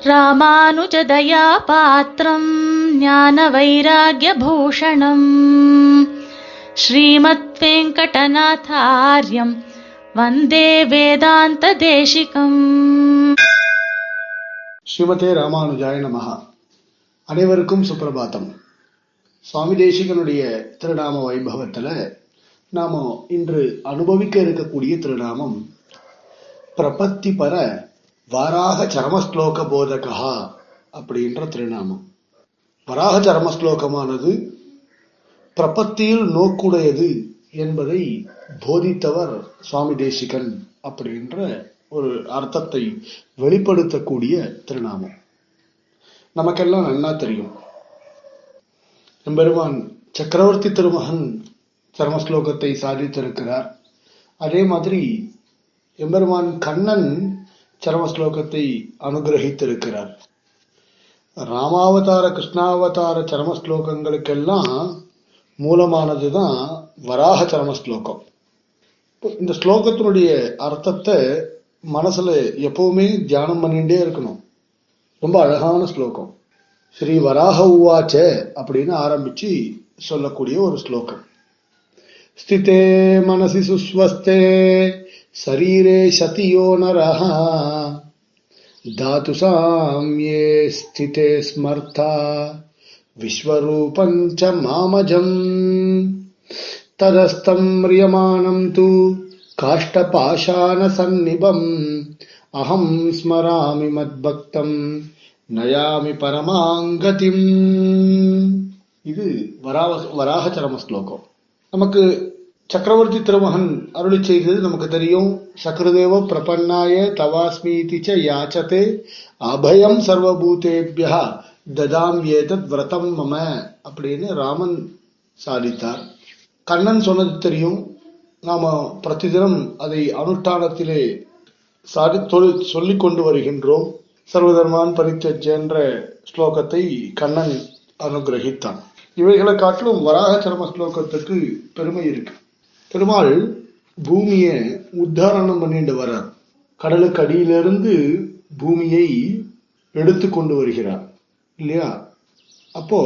ராமானுஜதயா பாத்திரம் ஞான வைராகியபூஷணம் ஸ்ரீமத் வெங்கடநாதாரியம் வந்தே வேதாந்த தேசிகம் ஸ்ரீமதே ராமானுஜாய நமஹா அனைவருக்கும் சுப்பிரபாத்தம் சுவாமி தேசிகனுடைய திருநாம வைபவத்தில் நாம் இன்று அனுபவிக்க இருக்கக்கூடிய திருநாமம் பிரபத்தி பர வாராக சரமஸ்லோக போதகா அப்படின்ற திருநாமம். வராக சரமஸ்லோகமானது பிரபத்தியில் நோக்குடையது என்பதை போதித்தவர் சுவாமி தேசிகன் அப்படின்ற ஒரு அர்த்தத்தை வெளிப்படுத்தக்கூடிய திருநாமம். நமக்கெல்லாம் நன்னா தெரியும். எம்பெருமான் சக்கரவர்த்தி திருமகன் சரமஸ்லோகத்தை சாதித்திருக்கிறார். அதே மாதிரி எம்பெருமான் கண்ணன் சரமஸ்லோகத்தை அனுகிரகித்திருக்கிறார். ராமாவதார கிருஷ்ணாவதார சரமஸ்லோகங்களுக்கெல்லாம் மூலமானதுதான் வராக சரமஸ்லோகம். இந்த ஸ்லோகத்தினுடைய அர்த்தத்தை மனசுல எப்பவுமே தியானம் பண்ணிட்டே இருக்கணும். ரொம்ப அழகான ஸ்லோகம். ஸ்ரீ வராக உவாச்ச அப்படின்னு ஆரம்பிச்சு சொல்லக்கூடிய ஒரு ஸ்லோகம். ஸ்திதே மனசி சுஸ்வஸ்தே. शरीरे शतियो नरः धातुसां ये स्थिते स्मर्था विश्वरूपं च मामजम् तदस्तं म्रियमाणं तु काष्ठपाषाणसन्निभम् अहं स्मरामि മദ്ഭക്തം നയാമി പരമാംഗതിം ഇത് വരാഹ വരാഹചരമ ശ്ലോകം നമുക്ക് சக்கரவர்த்தி திருமகன் அருளி செய்தது நமக்கு தெரியும். சக்கரதேவ பிரபன்னாய தவாஸ்மீதி ச யாச்சதே அபயம் சர்வபூதேபியா ததாம் ஏதத் விரதம் மம அப்படின்னு ராமன் சாதித்தார். கண்ணன் சொன்னது தெரியும். நாம பிரதிதினம் அதை அனுஷ்டானத்திலே சாதி சொல்லிக் கொண்டு வருகின்றோம். சர்வதர்மான் பரித்தஜ என்ற ஸ்லோகத்தை கண்ணன் அனுகிரகித்தான். இவைகளை காட்டிலும் வராக சரம ஸ்லோகத்துக்கு பெருமை இருக்கு. பெருமாள் பூமியை உத்தாரணம் பண்ணிட்டு வர்றார். கடலுக்கு அடியிலிருந்து பூமியை எடுத்து கொண்டு வருகிறார். இல்லையா? அப்போ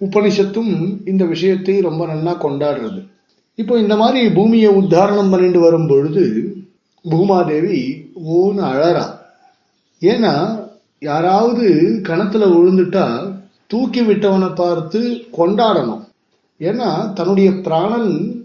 உபனிஷத்தும் இந்த விஷயத்தை ரொம்ப நல்லா கொண்டாடுறது. இப்போ இந்த மாதிரி பூமியை உத்தாரணம் பண்ணிட்டு வரும் பொழுது பூமாதேவி ஓன்னு அழறா. ஏன்னா யாராவது கணத்துல விழுந்துட்டா தூக்கி விட்டவனை பார்த்து கொண்டாடணும். ஏன்னா தன்னுடைய பிராணன்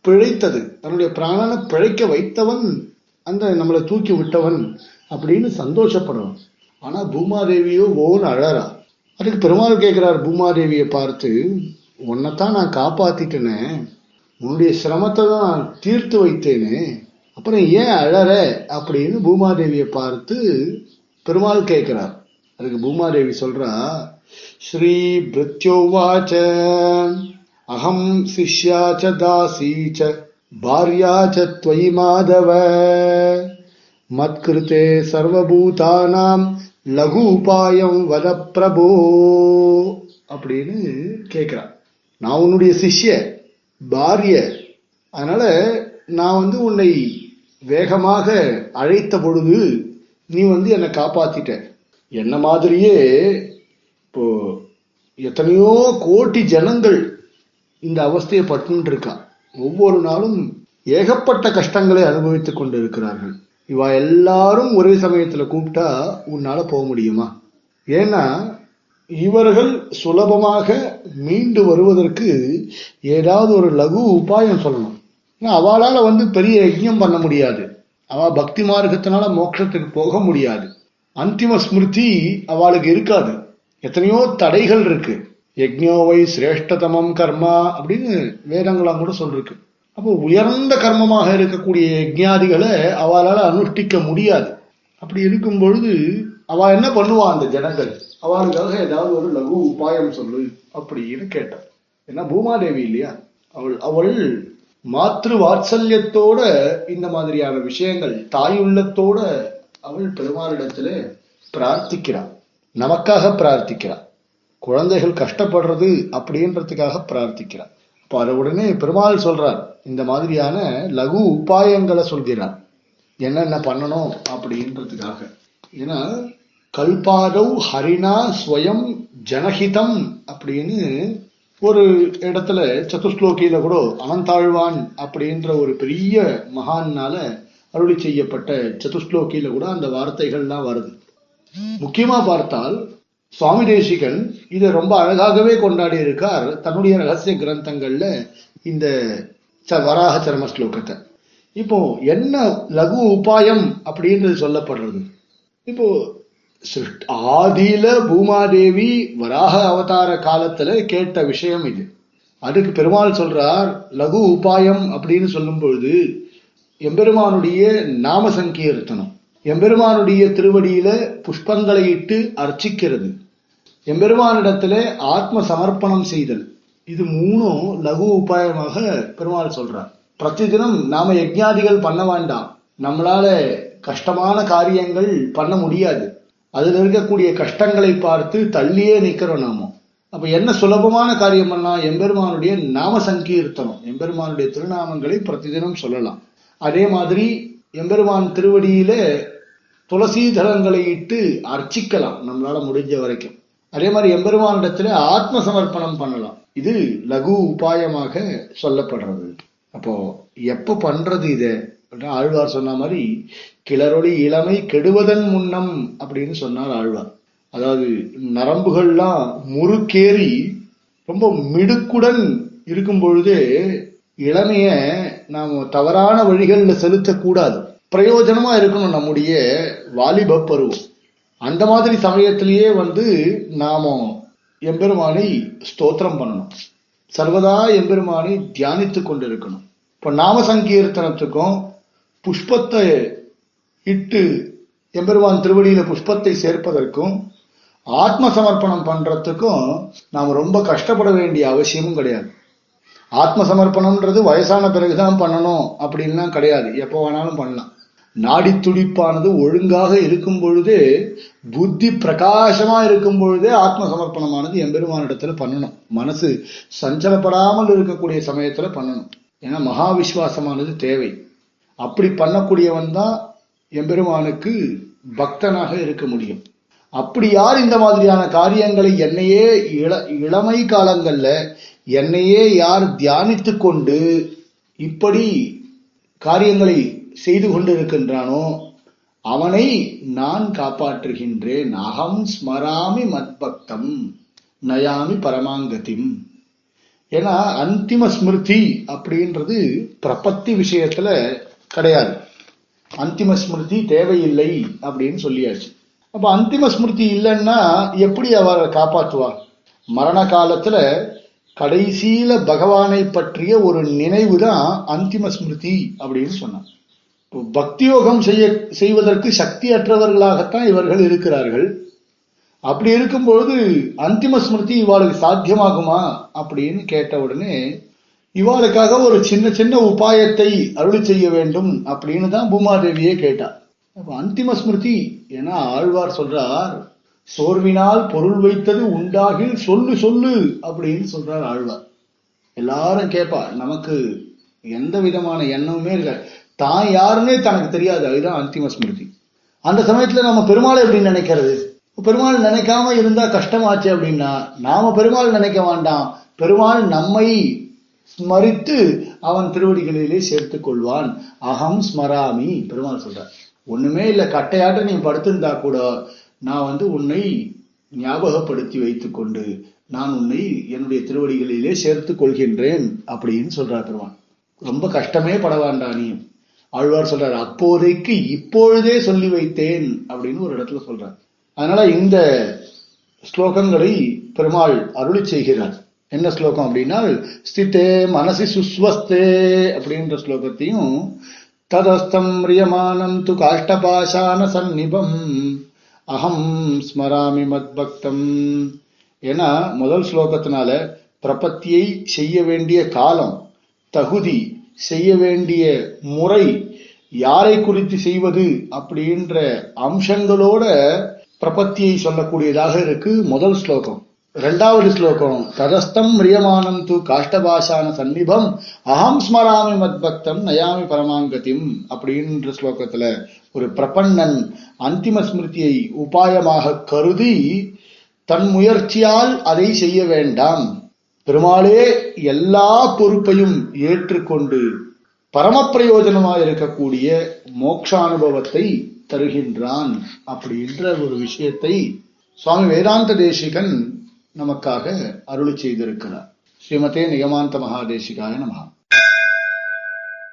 பிழைத்தது. தன்னுடைய பிராணனை பிழைக்க வைத்தவன் அந்த நம்மளை தூக்கி விட்டவன் அப்படின்னு சந்தோஷப்படுறோம். ஆனா பூமாதேவியோ ஓன் அழறா. அதுக்கு பெருமாள் கேட்கிறார் பூமாதேவியை பார்த்து உன்னைத்தான் நான் காப்பாத்திட்டேனே. உன்னுடைய சிரமத்தை தான் தீர்த்து வைத்தேனே. அப்புறம் ஏன் அழற? அப்படின்னு பூமாதேவியை பார்த்து பெருமாள் கேட்கிறார். அதுக்கு பூமாதேவி சொல்றா ஸ்ரீ பிருத்யோவாச்ச. அகம் சிஷ்யா ச தாசி ச பாரியா ச त्वयि மாதவ மத்கிருத்தே சர்வபூதானாம் லகு உபாயம் வத பிரபோ அப்படின்னு கேட்கிறான் நான் உன்னுடைய சிஷ்ய பாரிய அதனால நான் வந்து உன்னை வேகமாக அழைத்த பொழுது நீ வந்து என்னை காப்பாத்திட்ட என்ன மாதிரியே இப்போ எத்தனையோ கோடி ஜனங்கள் இந்த அவஸ்தையை பட்டு இருக்கான் ஒவ்வொரு நாளும் ஏகப்பட்ட கஷ்டங்களை அனுபவித்துக் கொண்டு இருக்கிறார்கள் இவா எல்லாரும் ஒரே சமயத்துல கூப்பிட்டா உன்னால போக முடியுமா? ஏன்னா இவர்கள் சுலபமாக மீண்டு வருவதற்கு ஏதாவது ஒரு லகு உபாயம் சொல்லணும். ஏன்னா அவளால வந்து பெரிய யஜ்யம் பண்ண முடியாது. அவ பக்தி மார்க்கத்தினால மோட்சத்துக்கு போக முடியாது. அந்திம ஸ்மிருதி அவளுக்கு இருக்காது. எத்தனையோ தடைகள் இருக்கு. யஜ்யோவை சிரேஷ்டதமம் கர்மா அப்படின்னு வேதங்களாம் கூட சொல்லிருக்கு. அப்போ உயர்ந்த கர்மமாக இருக்கக்கூடிய யஜ்ஞாதிகளை அவளால் அனுஷ்டிக்க முடியாது. அப்படி இருக்கும் பொழுது அவ என்ன பண்ணுவா அந்த ஜனங்கள்? அவளுக்காக ஏதாவது ஒரு லகு உபாயம் சொல்லு அப்படின்னு கேட்டான் ஏன்னா பூமாதேவி இல்லையா? அவள் அவள் மாத்ரு வாத்சல்யத்தோட இந்த மாதிரியான விஷயங்கள் தாயுள்ளத்தோட அவள் பெருமாளிடத்துல பிரார்த்திக்கிறாள் நமக்காக பிரார்த்திக்கிறாள் குழந்தைகள் கஷ்டப்படுறது அப்படின்றதுக்காக பிரார்த்திக்கிறார். அப்போ அதை உடனே பெருமாள் சொல்றார் இந்த மாதிரியான லகு உபாயங்களை சொல்கிறார். என்னென்ன பண்ணணும் அப்படின்றதுக்காக. ஏன்னா கல்பாதவ் ஹரிணா ஸ்வயம் ஜனஹிதம் அப்படின்னு ஒரு இடத்துல சதுஸ்லோகியில கூட அனந்தாழ்வான் அப்படின்ற ஒரு பெரிய மகான்னால அருளி செய்யப்பட்ட சதுஸ்லோகியில கூட அந்த வார்த்தைகள்லாம் வருது. முக்கியமா பார்த்தால் சுவாமி தேசிகன் இதை ரொம்ப அழகாகவே கொண்டாடி இருக்கார் தன்னுடைய ரகசிய கிரந்தங்கள்ல இந்த ச- வராக சரம ஸ்லோகத்தை. இப்போ என்ன லகு உபாயம் அப்படின்றது சொல்லப்படுறது? இப்போ ஆதியில பூமாதேவி வராக அவதார காலத்துல கேட்ட விஷயம் இது. அதுக்கு பெருமாள் சொல்றார் லகு உபாயம் அப்படின்னு சொல்லும் பொழுது எம்பெருமானுடைய நாம சங்கீர்த்தனம். எம்பெருமானுடைய திருவடியில புஷ்பங்களை இட்டு அர்ச்சிக்கிறது. எம்பெருமானிடத்துல ஆத்ம சமர்ப்பணம் செய்தல். இது மூணும் லகு உபாயமாக பெருமாள் சொல்றார். பிரதிதினம் நாம யஜ்ஞாதிகள் பண்ண வேண்டாம். நம்மளால கஷ்டமான காரியங்கள் பண்ண முடியாது. அதுல இருக்கக்கூடிய கஷ்டங்களை பார்த்து தள்ளியே நிக்கிறோம் நாம. அப்ப என்ன சுலபமான காரியம் பண்ணா எம்பெருமானுடைய நாம சங்கீர்த்தனம். எம்பெருமானுடைய திருநாமங்களை பிரதிதினம் சொல்லலாம். அதே மாதிரி எம்பெருமான் திருவடியில துளசி தலங்களை இட்டு அர்ச்சிக்கலாம் நம்மளால முடிஞ்ச வரைக்கும். அதே மாதிரி எம்பெருமானிடத்துல ஆத்ம சமர்ப்பணம் பண்ணலாம். இது லகு உபாயமாக சொல்லப்படுறது. அப்போ எப்ப பண்றது இது? ஆழ்வார் சொன்ன மாதிரி கிளறொளி இளமை கெடுவதன் முன்னம் அப்படின்னு சொன்னார் ஆழ்வார். அதாவது நரம்புகள்லாம் முறுக்கேறி ரொம்ப மிடுக்குடன் இருக்கும் பொழுது இளமைய நாம் தவறான வழிகளில் செலுத்தக்கூடாது. பிரயோஜனமா இருக்கணும் நம்முடைய வாலிப பருவம். அந்த மாதிரி சமயத்திலேயே வந்து நாம எம்பெருமானை ஸ்தோத்திரம் பண்ணணும். சர்வதா எம்பெருமானை கொண்டு கொண்டிருக்கணும். இப்போ நாம சங்கீர்த்தனத்துக்கும் புஷ்பத்தை இட்டு எம்பெருமான் திருவடியில புஷ்பத்தை சேர்ப்பதற்கும் ஆத்ம சமர்ப்பணம் பண்றதுக்கும் நாம் ரொம்ப கஷ்டப்பட வேண்டிய அவசியமும் கிடையாது. ஆத்ம சமர்ப்பணம்ன்றது வயசான பிறகுதான் பண்ணணும் அப்படின்லாம் கிடையாது. எப்போ வேணாலும் பண்ணலாம். நாடி துடிப்பானது ஒழுங்காக இருக்கும் பொழுதே புத்தி பிரகாசமா இருக்கும் பொழுதே ஆத்ம சமர்ப்பணமானது எம்பெருமானிடத்துல பண்ணணும். மனசு சஞ்சலப்படாமல் இருக்கக்கூடிய சமயத்துல பண்ணணும். ஏன்னா மகாவிஸ்வாசமானது தேவை. அப்படி பண்ணக்கூடியவன் தான் எம்பெருமானுக்கு பக்தனாக இருக்க முடியும். அப்படி யார் இந்த மாதிரியான காரியங்களை என்னையே இள இளமை காலங்கள்ல என்னையே யார் தியானித்து கொண்டு இப்படி காரியங்களை செய்து கொண்டிருக்கின்றானோ அவனை நான் காப்பாற்றுகின்றேன். அகம் ஸ்மராமி மத்பக்தம் நயாமி பரமாங்கதிம். ஏன்னா அந்திம ஸ்மிருதி அப்படின்றது பிரபத்தி விஷயத்துல கிடையாது. அந்திம ஸ்மிருதி தேவையில்லை அப்படின்னு சொல்லியாச்சு. அப்ப அந்திம ஸ்மிருதி இல்லைன்னா எப்படி அவரை காப்பாற்றுவார்? மரண காலத்துல கடைசியில பகவானை பற்றிய ஒரு நினைவு தான் அந்திம ஸ்மிருதி அப்படின்னு சொன்னார். இப்போ பக்தி யோகம் செய்ய செய்வதற்கு சக்தி அற்றவர்களாகத்தான் இவர்கள் இருக்கிறார்கள். அப்படி இருக்கும்பொழுது அந்திம ஸ்மிருதி இவாளுக்கு சாத்தியமாகுமா அப்படின்னு கேட்ட உடனே இவாளுக்காக ஒரு சின்ன சின்ன உபாயத்தை அருள் செய்ய வேண்டும் அப்படின்னு தான் பூமாதேவியே கேட்டார். அப்ப அந்திம ஸ்மிருதி ஏன்னா ஆழ்வார் சொல்றார் சோர்வினால் பொருள் வைத்தது உண்டாகில் சொல்லு சொல்லு அப்படின்னு சொல்றார் ஆழ்வார். எல்லாரும் கேட்பா நமக்கு எந்த விதமான எண்ணமுமே இருக்க தான் யாருன்னே தனக்கு தெரியாது அதுதான் அந்திம ஸ்மிருதி. அந்த சமயத்துல நம்ம பெருமாளை எப்படி நினைக்கிறது? பெருமாள் நினைக்காம இருந்தா கஷ்டமாச்சு அப்படின்னா நாம பெருமாள் நினைக்க வேண்டாம். பெருமாள் நம்மை ஸ்மரித்து அவன் திருவடிகளிலே சேர்த்துக் கொள்வான். அகம் ஸ்மராமி பெருமாள் சொல்றார். ஒண்ணுமே இல்ல கட்டையாட்ட நீ படுத்திருந்தா கூட நான் வந்து உன்னை ஞாபகப்படுத்தி வைத்துக்கொண்டு நான் உன்னை என்னுடைய திருவடிகளிலே சேர்த்துக் கொள்கின்றேன் அப்படின்னு சொல்றார் பெருமான். ரொம்ப கஷ்டமே பட வேண்டாம் நீ. ஆழ்வார் சொல்றார் அப்போதைக்கு இப்பொழுதே சொல்லி வைத்தேன் அப்படின்னு ஒரு இடத்துல சொல்றார். அதனால இந்த ஸ்லோகங்களை பெருமாள் அருளி செய்கிறார். என்ன ஸ்லோகம் அப்படின்னா ஸ்திதே மனசி சுஸ்வஸ்தே அப்படின்ற ஸ்லோகத்தையும் ததஸ்தம் ரியமானம் து காஷ்டபாஷான சந்நிபம் அகம் ஸ்மராமி மத்பக்தம். ஏன்னா முதல் ஸ்லோகத்தினால பிரபத்தியை செய்ய வேண்டிய காலம் தகுதி செய்ய வேண்டிய முறை யாரை குறித்து செய்வது அப்படின்ற அம்சங்களோட பிரபத்தியை சொல்லக்கூடியதாக இருக்கு முதல் ஸ்லோகம். ரெண்டாவது ஸ்லோகம் ததஸ்தம் மிரியமானம் து காஷ்டபாஷான சன்னிபம் அகம் ஸ்மராமி மத்பக்தம் நயாமி பரமாங்கதிம் அப்படின்ற ஸ்லோகத்துல ஒரு பிரபன்னன் அந்திம ஸ்மிருதியை உபாயமாக கருதி தன் முயற்சியால் அதை செய்ய வேண்டாம். பெருமாளே எல்லா பொறுப்பையும் ஏற்றுக்கொண்டு பரம பிரயோஜனமாக இருக்கக்கூடிய மோக்ஷானுபவத்தை தருகின்றான். அப்படின்ற ஒரு விஷயத்தை சுவாமி வேதாந்த தேசிகன் நமக்காக அருள் செய்திருக்கிறார். ஸ்ரீமதே நிகமாந்த மகாதேசிகாய நமகா